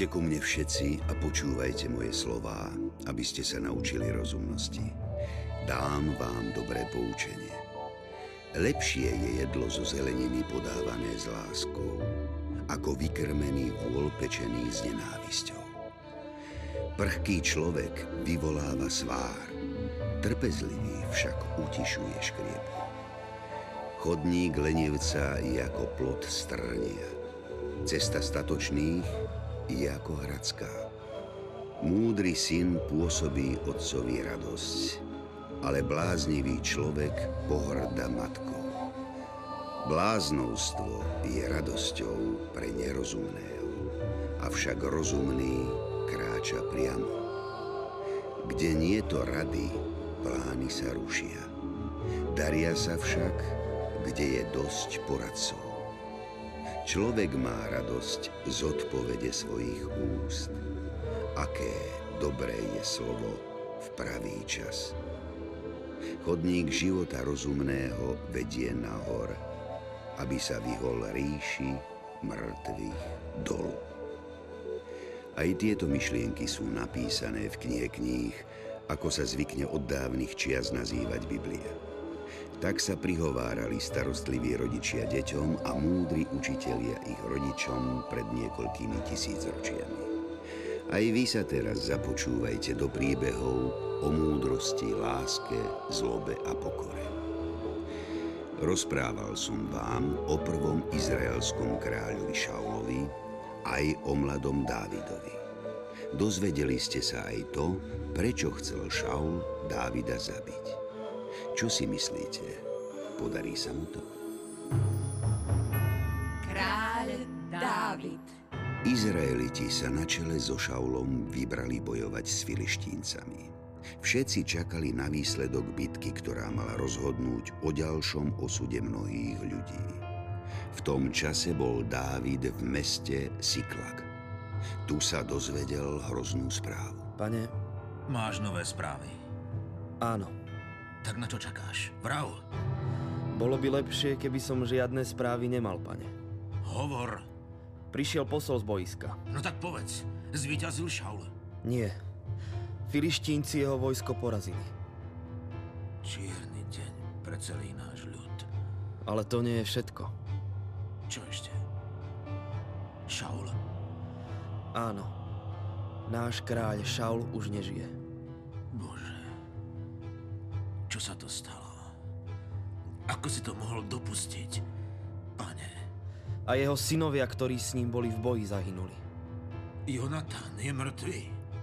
Poďte ku mne všetci a počúvajte moje slová, aby ste sa naučili rozumnosti. Dám vám dobré poučenie. Lepšie je jedlo zo zeleniny podávané s láskou, ako vykrmený vôľ pečený s nenávisťou. Prchký človek vyvoláva svár, trpezlivý však utišuje škriepku. Chodník lenivca je ako plot strnia. Cesta statočných je ako hradská. Múdry syn pôsobí otcovi radosť, ale bláznivý človek pohrda matkou. Bláznovstvo je radosťou pre nerozumného, avšak rozumný kráča priamo. Kde nie to rady, plány sa rušia. Daria sa však, kde je dosť poradcov. Človek má radosť z odpovede svojich úst. Aké dobré je slovo v pravý čas. Chodník života rozumného vedie nahor, aby sa vyhol ríši mŕtvych dolu. Aj tieto myšlienky sú napísané v knihe kníh, ako sa zvykne od dávnych čias nazývať Biblia. Tak sa prihovárali starostliví rodičia deťom a múdri učitelia ich rodičom pred niekoľkými tisícročiami. Aj vy sa teraz započúvajte do príbehov o múdrosti, láske, zlobe a pokore. Rozprával som vám o prvom izraelskom kráľovi Šaulovi aj o mladom Dávidovi. Dozvedeli ste sa aj to, prečo chcel Šaul Dávida zabiť. Čo si myslíte? Podarí sa mu to? Kráľ Dávid. Izraeliti sa na čele so Šaulom vybrali bojovať s filištíncami. Všetci čakali na výsledok bitky, ktorá mala rozhodnúť o ďalšom osude mnohých ľudí. V tom čase bol Dávid v meste Siklak. Tu sa dozvedel hroznú správu. Pane, Máš nové správy. áno. Tak na čo čakáš? Vrav. Bolo by lepšie, keby som žiadne správy nemal, pane. Hovor. Prišiel posol z boiska. No tak povedz. Zvíťazil Šaul. Nie. Filištínci jeho vojsko porazili. Čierny deň pre celý náš ľud. Ale to nie je všetko. Čo ešte? Šaul. Áno. Náš kráľ Šaul už nežije. Bože. Čo sa to stalo? Ako si to mohol dopustiť? Pane. A jeho synovia, ktorí s ním boli v boji, zahynuli. Jonatán je mŕtvý.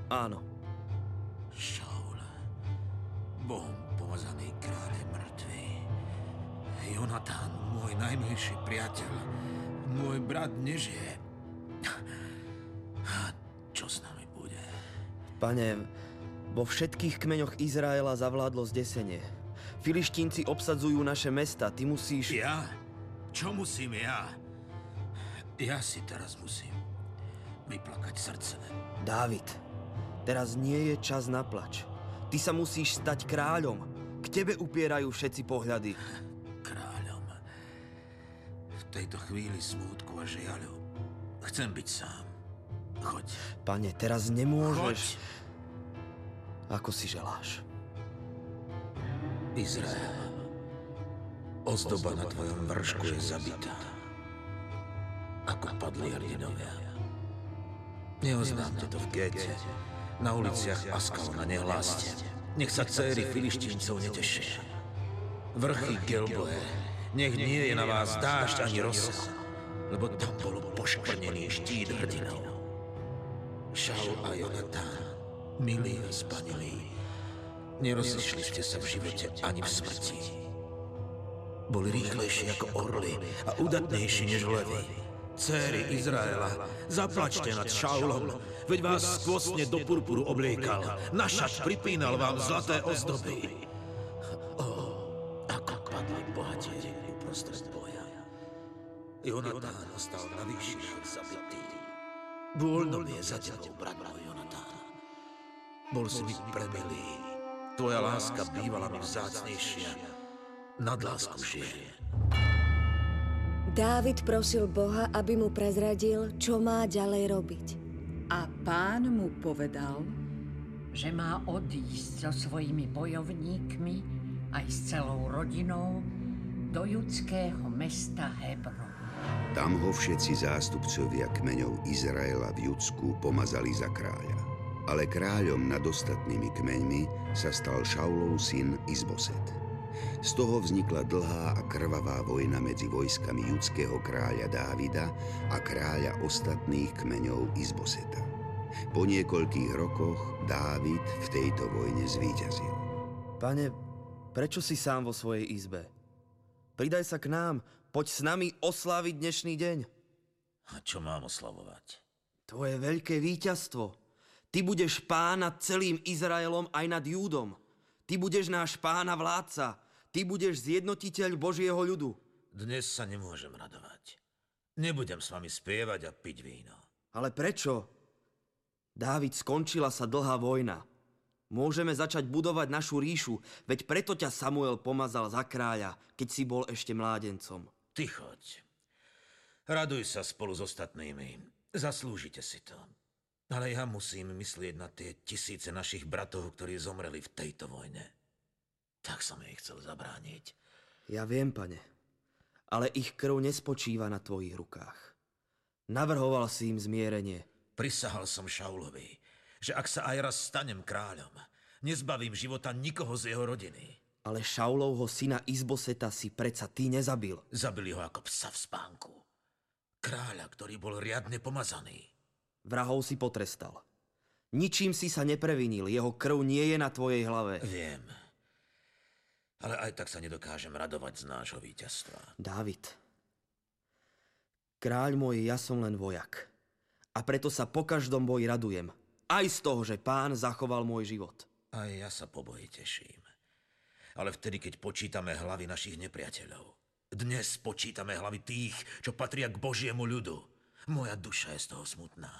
Áno. Šaul. Bohom pomazaný kráľ je mŕtvý. Jonatán, môj najmilší priateľ, môj brat nežije. A čo s nami bude? Pane, vo všetkých kmeňoch Izraela zavládlo zdesenie. Filištínci obsadzujú naše mesta, ty musíš... Ja? Čo musím ja? Ja si teraz musím vyplakať srdce. Dávid, teraz nie je čas na plač. Ty sa musíš stať kráľom. K tebe upierajú všetci pohľady. Kráľom. V tejto chvíli smútku a žiaľu chcem byť sám. Choď. Pane, teraz nemôžeš... Choď. Ako si želáš. Izrael. Ozdoba na tvojom vršku je zabitá. Ako padli hrdinovia. Neoznámte to v Géte. Na uliciach Askalona nehláste. Nech sa céry filištíncov netešia. Vrchy Gelboe, nech nie je na vás dážď ani rosa, lebo tam bol poškvrnený štít hrdinov. Šaul a Jonatán, milí a spanilí, Nerozišli ste sa v živote ani v smrti. Boli rýchlejší ako orly a udatnejší než levy. Céry Izraela, zaplačte nad Šaulom, veď vás skvostne do purpuru obliekal, na šat pripínal vám zlaté ozdoby. O, ako padli bohatieri uprostred boja. Jonatán ostal na výšinách zabitý. Bôľno mi je za brat môj Jonatán. Bol si mi premilý, Tvoja láska bývala mi vzácnejšia. Nad lásku žije. Dávid prosil Boha, aby mu prezradil, čo má ďalej robiť. Pán mu povedal, že má odísť so svojimi bojovníkmi aj s celou rodinou do judského mesta Hebron. Tam ho všetci zástupcovia kmeňov Izraela v Judsku pomazali za kráľa. Ale kráľom nad ostatnými kmeňmi sa stal Šaulov syn Izboset. Z toho vznikla dlhá a krvavá vojna medzi vojskami judského kráľa Dávida a kráľa ostatných kmeňov Izboseta. Po niekoľkých rokoch Dávid v tejto vojne zvíťazil. Pane, prečo si sám vo svojej izbe? Pridaj sa k nám, poď s nami osláviť dnešný deň. A čo mám oslavovať? Tvoje veľké víťazstvo. Ty budeš pán nad celým Izraelom aj nad Júdom. Ty budeš náš pána vládca. Ty budeš zjednotiteľ Božieho ľudu. Dnes sa nemôžem radovať. Nebudem s vami spievať a piť víno. Ale prečo? Dávid, skončila sa dlhá vojna. Môžeme začať budovať našu ríšu, veď preto ťa Samuel pomazal za kráľa, keď si bol ešte mládencom. Ty choď. Raduj sa spolu s ostatnými. Zaslúžite si to. Ale ja musím myslieť na tie tisíce našich bratov, ktorí zomreli v tejto vojne. Tak som jej chcel zabrániť. Ja viem, pane, ale ich krv nespočíva na tvojich rukách. Navrhoval si im zmierenie. Prisahal som Šaulovi, že ak sa aj raz stanem kráľom, nezbavím života nikoho z jeho rodiny. Ale Šaulovho syna Izboseta si predsa ty nezabil. Zabili ho ako psa v spánku. Kráľa, ktorý bol riadne pomazaný. Vrahov si potrestal. Ničím si sa neprevinil, jeho krv nie je na tvojej hlave. Viem. Ale aj tak sa nedokážem radovať z nášho víťazstva. Dávid, kráľ môj, ja som len vojak. A preto sa po každom boji radujem. Aj z toho, že pán zachoval môj život. Aj ja sa po boji teším. Ale vtedy, keď počítame hlavy našich nepriateľov. Dnes počítame hlavy tých, čo patria k Božiemu ľudu. Moja duša je z toho smutná.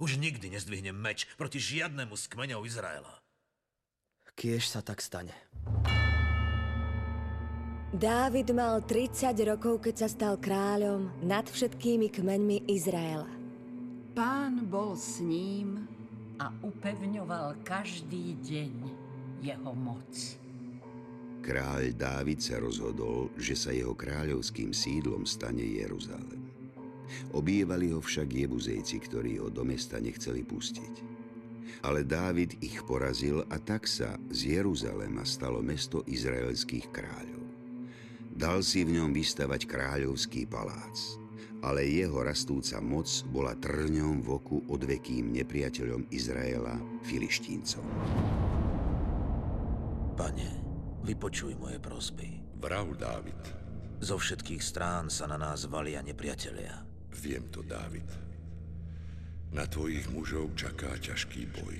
Už nikdy nezdvihnem meč proti žiadnemu z kmeňov Izraela. Kiež sa tak stane. Dávid mal 30 rokov, keď sa stal kráľom nad všetkými kmeňmi Izraela. Pán bol s ním a upevňoval každý deň jeho moc. Kráľ Dávid sa rozhodol, že sa jeho kráľovským sídlom stane Jeruzalem. Obývali ho však Jebuzejci, ktorí ho do mesta nechceli pustiť. Ale Dávid ich porazil a tak sa z Jeruzalema stalo mesto izraelských kráľov. Dal si v ňom vystavať kráľovský palác, ale jeho rastúca moc bola trňom v oku odvekým nepriateľom Izraela, filištíncom. Pane, vypočuj moje prosby. Vrav, Dávid. Zo všetkých strán sa na nás valia nepriatelia. Viem to, Dávid. Na tvojich mužov čaká ťažký boj.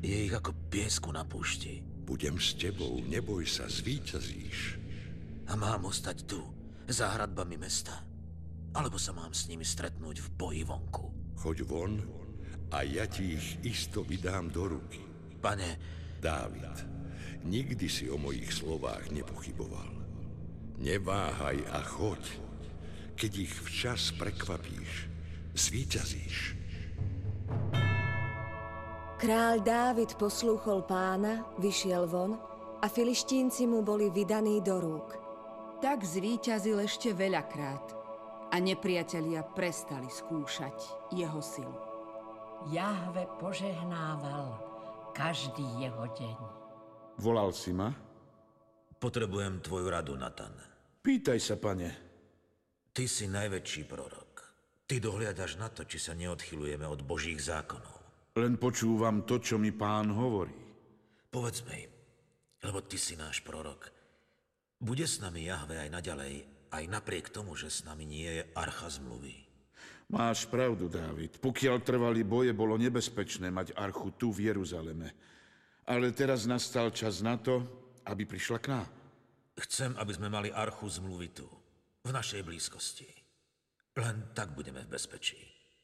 Je ich ako piesku na púšti. Budem s tebou, neboj sa, zvíťazíš. A mám ostať tu, za hradbami mesta. Alebo sa mám s nimi stretnúť v boji vonku. Choď von a ja ti ich isto vydám do ruky. Pane, Dávid, nikdy si o mojich slovách nepochyboval. Neváhaj a choď. Keď ich včas prekvapíš, zvíťazíš. Kráľ Dávid poslúchol pána, vyšiel von a filištínci mu boli vydaní do rúk. tak zvíťazil ešte veľakrát a nepriatelia prestali skúšať jeho silu. Jahve požehnával každý jeho deň. Volal si ma? potrebujem tvoju radu, Natan. Pýtaj sa, pane. Ty si najväčší prorok. Ty dohliadaš na to, či sa neodchylujeme od Božích zákonov. Len počúvam to, čo mi pán hovorí. Povedz mi, lebo ty si náš prorok. Bude s nami Jahve aj naďalej, aj napriek tomu, že s nami nie je archa zmluvy. Máš pravdu, Dávid. Pokiaľ trvali boje, bolo nebezpečné mať archu tu v Jeruzaleme. Ale teraz nastal čas na to, aby prišla k nám. Chcem, aby sme mali archu zmluvy tu, v našej blízkosti. Len tak budeme v bezpečí.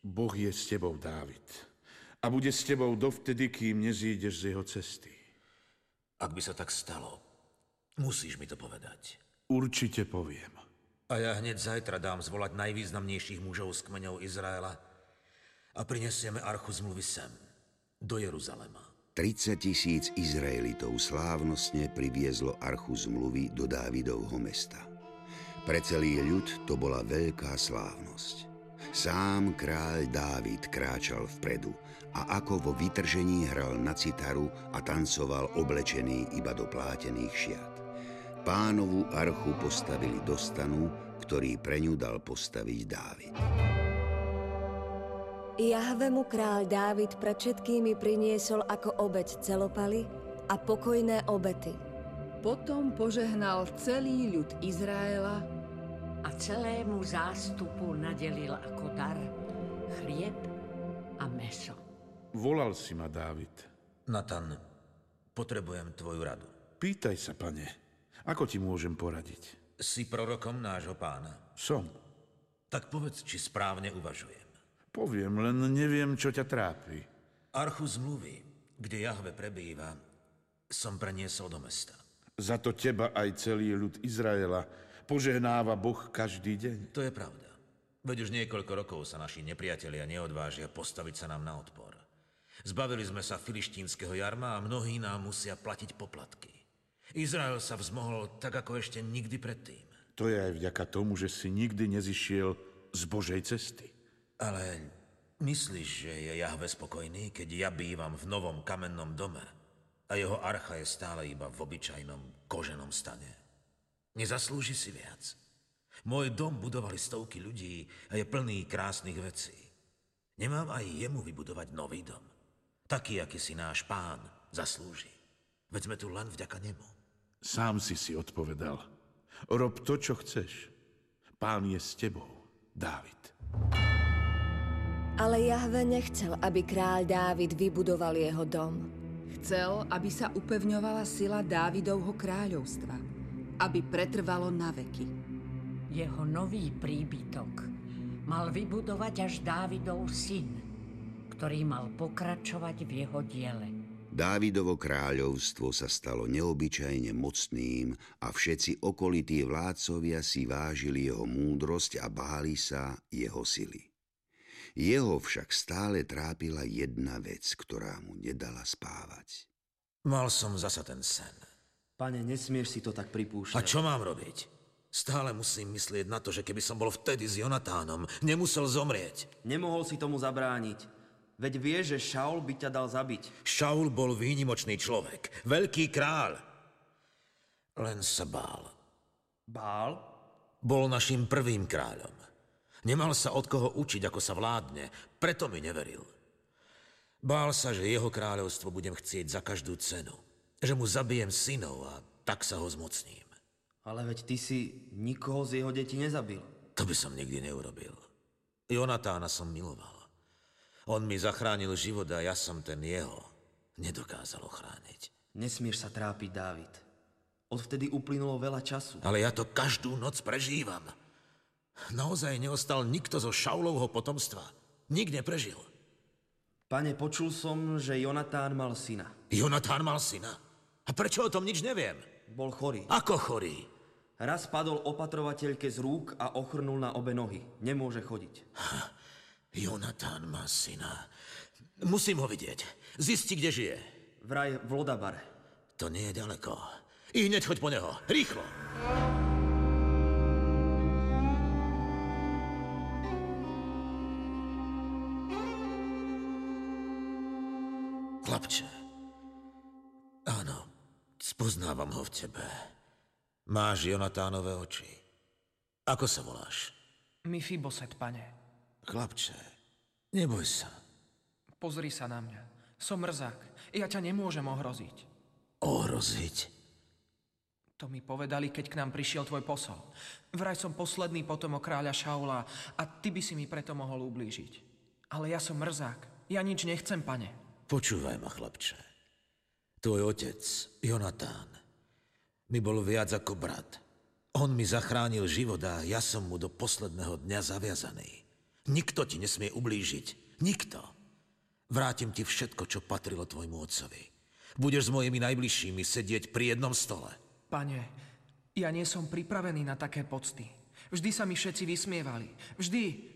Boh je s tebou, Dávid. A bude s tebou dovtedy, kým nezídeš z jeho cesty. Ak by sa tak stalo, musíš mi to povedať. Určite poviem. A ja hneď zajtra dám zvolať najvýznamnejších mužov z kmeňov Izraela A prinesieme archu zmluvy sem, do Jeruzalema. 30 tisíc Izraelitov slávnostne priviezlo archu zmluvy do Dávidovho mesta. Pre celý ľud to bola veľká slávnosť. Sám kráľ Dávid kráčal vpredu a ako vo vytržení hral na citaru a tancoval oblečený iba do plátených šiat. Pánovu archu postavili do stanu, ktorý pre ňu dal postaviť Dávid. Jahvemu kráľ Dávid pred všetkými priniesol ako obeď celopaly a pokojné obety. Potom požehnal celý ľud Izraela a celému zástupu nadelil ako dar chlieb a meso. Volal si ma, Dávid. Natan, potrebujem tvoju radu. Pýtaj sa, pane. Ako ti môžem poradiť? Si prorokom nášho pána. Som. Tak povedz, či správne uvažujem. Poviem, len neviem, čo ťa trápi. Archu zmluvy, kde Jahve prebýva, som preniesol do mesta. Za to teba aj celý ľud Izraela požehnáva Boh každý deň. To je pravda. Veď už niekoľko rokov sa naši nepriatelia neodvážia postaviť sa nám na odpor. Zbavili sme sa filištínskeho jarma a mnohí nám musia platiť poplatky. Izrael sa vzmohol tak, ako ešte nikdy predtým. To je aj vďaka tomu, že si nikdy nezišiel z Božej cesty. Ale myslíš, že je Jahve spokojný, keď ja bývam v novom kamennom dome a jeho archa je stále iba v obyčajnom koženom stane? Nezaslúži si viac. Môj dom budovali stovky ľudí a je plný krásnych vecí. Nemám aj jemu vybudovať nový dom. Taký, aký si náš pán zaslúži. Veď sme tu len vďaka nemu. Sám si si odpovedal. Rob to, čo chceš. Pán je s tebou, Dávid. Ale Jahve nechcel, aby kráľ Dávid vybudoval jeho dom. Chcel, aby sa upevňovala sila Dávidovho kráľovstva, aby pretrvalo na veky. Jeho nový príbytok mal vybudovať až Dávidov syn, ktorý mal pokračovať v jeho diele. Dávidovo kráľovstvo sa stalo neobyčajne mocným a všetci okolití vládcovia si vážili jeho múdrosť a báli sa jeho sily. Jeho však stále trápila jedna vec, ktorá mu nedala spávať. Mal som zasa ten sen. Pane, nesmieš si to tak pripúšťať. A čo mám robiť? Stále musím myslieť na to, že keby som bol vtedy s Jonatánom, nemusel zomrieť. Nemohol si tomu zabrániť. Veď vieš, že Šaul by ťa dal zabiť. Šaul bol výnimočný človek, veľký kráľ. Len sa bál. Bál? Bol našim prvým kráľom. Nemal sa od koho učiť, ako sa vládne, preto mi neveril. Bál sa, že jeho kráľovstvo budem chcieť za každú cenu. Že mu zabijem synov a tak sa ho zmocním. Ale veď ty si nikoho z jeho detí nezabil. To by som nikdy neurobil. Jonatána som miloval. On mi zachránil život a ja som ten jeho nedokázal ochrániť. Nesmieš sa trápiť, Dávid. Odvtedy uplynulo veľa času. Ale ja to každú noc prežívam. Naozaj neostal nikto zo Šaulovho potomstva. Nik neprežil. Pane, počul som, že Jonatán mal syna. Jonatán mal syna? A prečo o tom nič neviem? Bol chorý. Ako chorý? Raz padol opatrovateľke z rúk a ochrnul na obe nohy. Nemôže chodiť. Ha, Jonatán má syna. Musím ho vidieť. Zisti, kde žije. Vraj v Lodabare. To nie je ďaleko. I hneď choď po neho. Rýchlo. Chlapče. Áno, spoznávam ho v tebe. Máš Jonatánové oči. Ako sa voláš? Mifiboset, pane. Chlapče, neboj sa. Pozri sa na mňa. Som mrzák. Ja ťa nemôžem ohroziť. Ohroziť? To mi povedali, keď k nám prišiel tvoj posol. Vraj som posledný potomok kráľa Šaula a ty by si mi preto mohol ublížiť. Ale ja som mrzák. Ja nič nechcem, pane. Počúvaj ma, chlapče. Tvoj otec, Jonatán, mi bol viac ako brat. On mi zachránil život a ja som mu do posledného dňa zaviazaný. Nikto ti nesmie ublížiť. Nikto. Vrátim ti všetko, čo patrilo tvojmu otcovi. Budeš s mojimi najbližšími sedieť pri jednom stole. Pane, ja nie som pripravený na také pocty. Vždy sa mi všetci vysmievali. Vždy.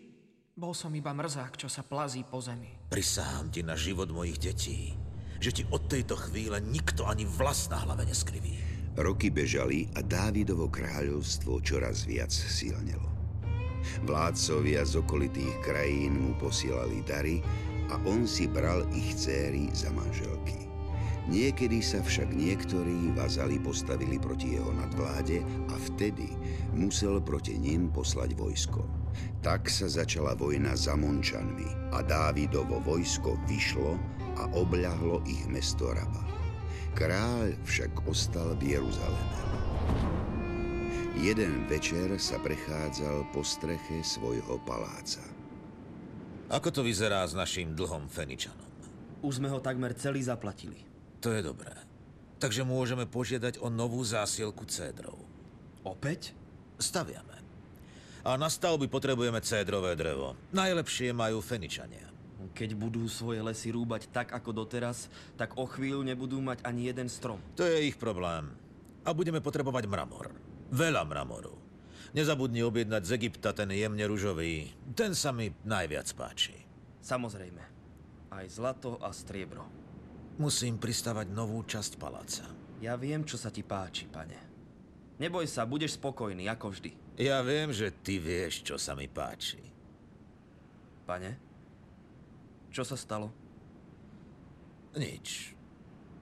Bol som iba mrzák, čo sa plazí po zemi. Prisahám ti na život mojich detí, že ti od tejto chvíle nikto ani vlas na hlave neskriví. Roky bežali a Dávidovo kráľovstvo čoraz viac silnelo. Vládcovia z okolitých krajín mu posielali dary a on si bral ich céry za manželky. Niekedy sa však niektorí vazali postavili proti jeho nadvláde a vtedy musel proti ním poslať vojsko. Tak sa začala vojna za Mončanmi a Dávidovo vojsko vyšlo a obľahlo ich mesto Raba. Kráľ však ostal v Jeruzaleme. Jeden večer sa prechádzal po streche svojho paláca. Ako to vyzerá s našim dlhom Feničanom? Už sme ho takmer celý zaplatili. To je dobré. Takže môžeme požiadať o novú zásielku cédrov. Opäť? Staviame. A na stavby potrebujeme cédrové drevo. Najlepšie majú Feničania. Keď budú svoje lesy rúbať tak ako doteraz, tak o chvíľu nebudú mať ani jeden strom. To je ich problém. A budeme potrebovať mramor. Veľa mramoru. Nezabudni objednať z Egypta ten jemne ružový. Ten sa mi najviac páči. Samozrejme. Aj zlato a striebro. Musím pristavať novú časť paláca. Ja viem, čo sa ti páči, pane. Neboj sa, budeš spokojný, ako vždy. Ja viem, že ty vieš, čo sa mi páči. Pane, čo sa stalo? Nič.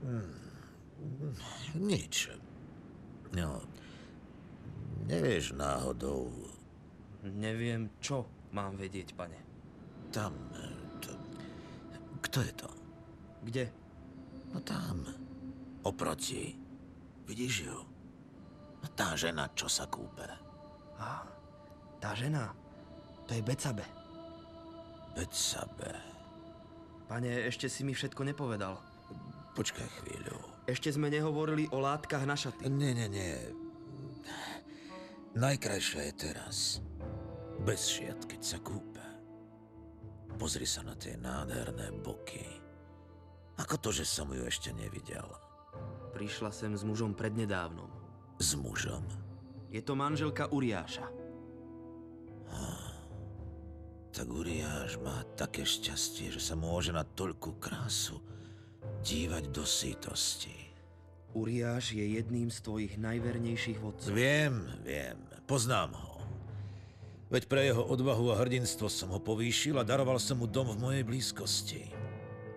Hmm. Nič. No, nevieš náhodou... Neviem, čo mám vedieť, pane. Tam... To... Kto je to? Kde? No tam, oproti. Vidíš ju? No tá žena, čo sa kúpe. A, tá žena, to je Becabe. Becabe. Pane, ešte si mi všetko nepovedal. Počkaj chvíľu. Ešte sme nehovorili o látkach na šaty. Nie, nie, nie. Najkrajšia je teraz. Bez šiat, keď sa kúpe. Pozri sa na tie nádherné boky. Ako to, že som ju ešte nevidel? Prišla sem s mužom prednedávnom. S mužom? Je to manželka Uriáša. Tak Uriáš má také šťastie, že sa môže na toľkú krásu dívať do sítosti. Uriáš je jedným z tvojich najvernejších vodcov. Viem, viem. Poznám ho. Veď pre jeho odvahu a hrdinstvo som ho povýšil a daroval som mu dom v mojej blízkosti.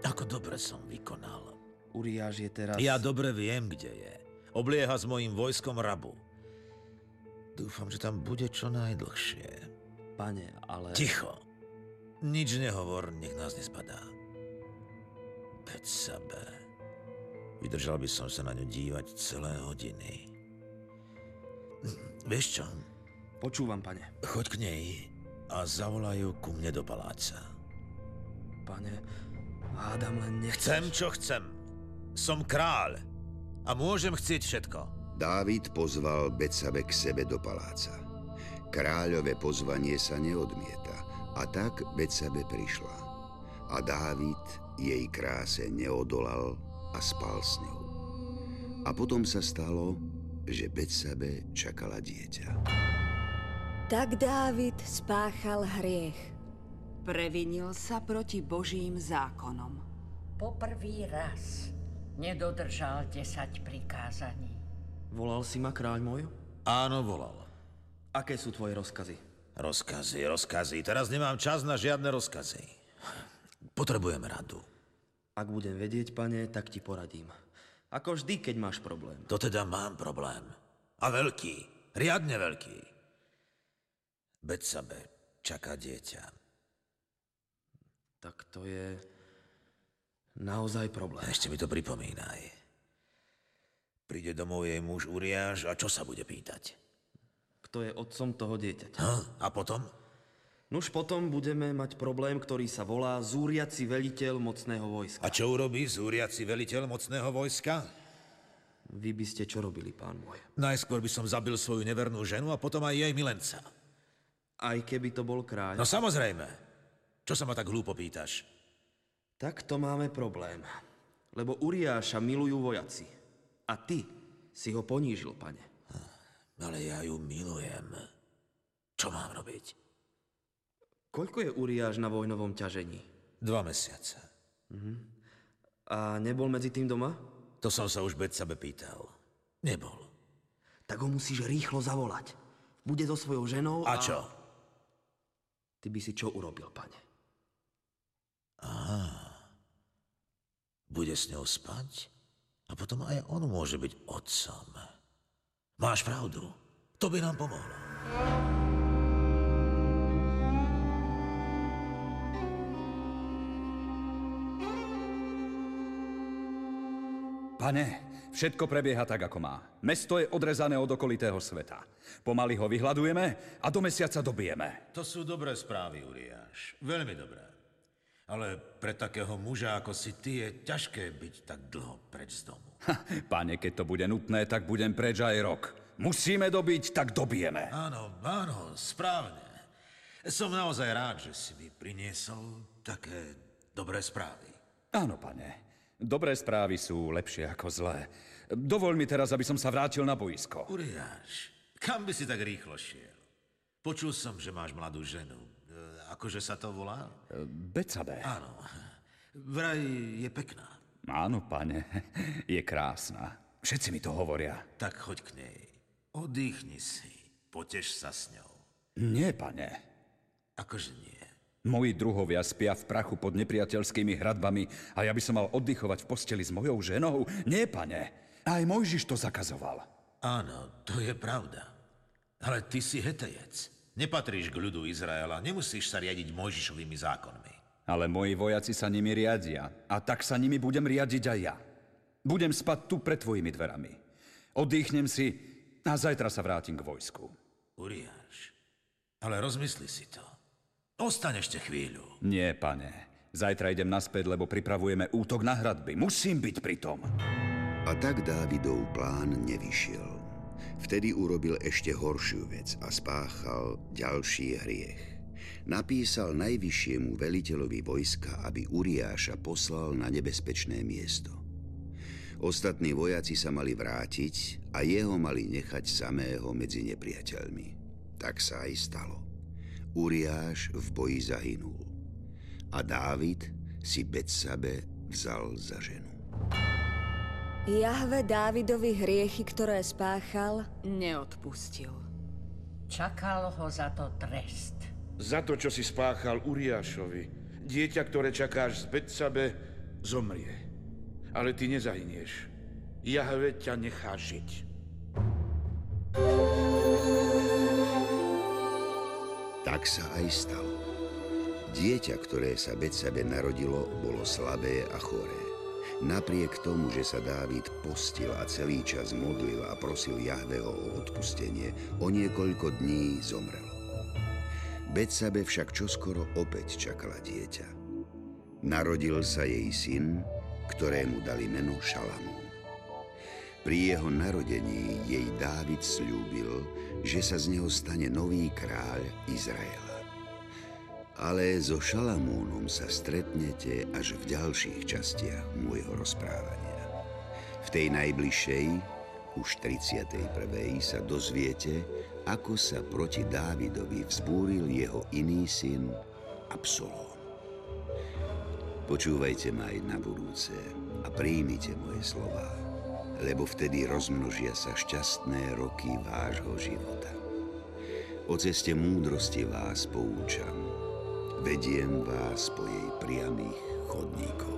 Ako dobre som vykonal. Uriáš je teraz... Ja dobre viem, kde je. Oblieha s mojim vojskom rabu. Dúfam, že tam bude čo najdlhšie. Pane, ale... Ticho. Nič nehovor, nech nás nespadá. Peď sebe. Vydržal by som sa na ňu dívať celé hodiny. Vieš čo? Počúvam, pane. Choď k nej a zavolajú ku mne do paláca. Pane, Hádam len nechceš. Chcem, čo chcem. Som kráľ. A môžem chcieť všetko. Dávid pozval Betsabe k sebe do paláca. Kráľové pozvanie sa neodmieta a tak Betsabe prišla. A Dávid jej kráse neodolal a spal s ňou. A potom sa stalo, že Betsabe čakala dieťa. Tak Dávid spáchal hriech Previnil sa proti Božím zákonom. Poprvý raz nedodržal desať prikázaní. Volal si ma, kráľ môj? Áno, volal. Aké sú tvoje rozkazy? Rozkazy, rozkazy. Teraz nemám čas na žiadne rozkazy. Potrebujem radu. Ak budem vedieť, pane, tak ti poradím. Ako vždy, keď máš problém. To teda mám problém. A veľký. Riadne veľký. Betsabe čaká dieťa tak to je naozaj problém. Ešte mi to pripomínaj. Príde domov jej muž Uriáš a čo sa bude pýtať? Kto je otcom toho dieťaťa? Ha? A potom? Nuž potom budeme mať problém, ktorý sa volá zúriaci veliteľ mocného vojska. A čo urobí zúriaci veliteľ mocného vojska? Vy by ste čo robili, pán môj? Najskôr by som zabil svoju nevernú ženu a potom aj jej milenca. Aj keby to bol kráľ? No samozrejme. Čo sa ma tak hlúpo pýtaš? Tak to máme problém. Lebo Uriáša milujú vojaci. A ty si ho ponížil, pane. Ale ja ju milujem. Čo mám robiť? Koľko je Uriáš na vojnovom ťažení? Dva mesiace. A nebol medzi tým doma? To som sa už Betsabe pýtal. Nebol. Tak ho musíš rýchlo zavolať. Bude so svojou ženou a... A čo? Ty by si čo urobil, pane? Bude s ňou spať? A potom aj on môže byť otcom. Máš pravdu. To by nám pomohlo. Pane, všetko prebieha tak, ako má. Mesto je odrezané od okolitého sveta. Pomaly ho vyhľadujeme a do mesiaca dobijeme. To sú dobré správy, Uriáš. Veľmi dobré. Ale pre takého muža ako si ty je ťažké byť tak dlho preč z domu. Ha, pane, keď to bude nutné, tak budem preč aj rok. Musíme dobiť, tak dobijeme. Áno, áno, správne. Som naozaj rád, že si mi priniesol také dobré správy. Áno, pane. Dobré správy sú lepšie ako zlé. Dovoľ mi teraz, aby som sa vrátil na boisko. Uriáš, kam by si tak rýchlo šiel? Počul som, že máš mladú ženu. E, Akože sa to volá? Becabe. Áno. Vraj je pekná. Áno, pane. Je krásna. Všetci mi to hovoria. Tak choď k nej. Oddychni si. Poteš sa s ňou. Nie, pane. Akože nie. Moji druhovia spia v prachu pod nepriateľskými hradbami a ja by som mal oddychovať v posteli s mojou ženou? Nie, pane. Aj Mojžiš to zakazoval. Áno, to je pravda. Ale ty si hetejec. Nepatríš k ľudu Izraela, nemusíš sa riadiť Mojžišovými zákonmi. Ale moji vojaci sa nimi riadia a tak sa nimi budem riadiť aj ja. Budem spať tu pred tvojimi dverami. Oddychnem si a zajtra sa vrátim k vojsku. Uriáš, ale rozmysli si to. Ostaň ešte chvíľu. Nie, pane. Zajtra idem naspäť, lebo pripravujeme útok na hradby. Musím byť pri tom. A tak Dávidov plán nevyšiel. Vtedy urobil ešte horšiu vec a spáchal ďalší hriech. Napísal najvyššiemu veliteľovi vojska, aby Uriáša poslal na nebezpečné miesto. Ostatní vojaci sa mali vrátiť a jeho mali nechať samého medzi nepriateľmi. Tak sa aj stalo. Uriáš v boji zahynul. A Dávid si Betsabe vzal za ženu. Jahve Dávidovi hriechy, ktoré spáchal, Neodpustil. Čakal ho za to trest. Za to, čo si spáchal Uriášovi, dieťa, ktoré čakáš z Betsabe, zomrie. Ale ty nezahynieš. Jahve ťa nechá žiť. Tak sa aj stalo. Dieťa, ktoré sa Betsabe narodilo, bolo slabé a choré. Napriek tomu, že sa Dávid postil a celý čas modlil a prosil Jahveho o odpustenie, o niekoľko dní zomrelo. Betsabe však čoskoro opäť čakala dieťa. Narodil sa jej syn, ktorému dali meno Šalamún. Pri jeho narodení jej Dávid slúbil, že sa z neho stane nový kráľ Izraela. Ale so Šalamúnom sa stretnete až v ďalších častiach môjho rozprávania. V tej najbližšej, už 31. sa dozviete, ako sa proti Dávidovi vzbúril jeho iný syn Absalom. Počúvajte ma aj na budúce a príjmite moje slova, lebo vtedy rozmnožia sa šťastné roky vášho života. O ceste múdrosti vás poučam, vediem vás po jej priamých chodníkoch.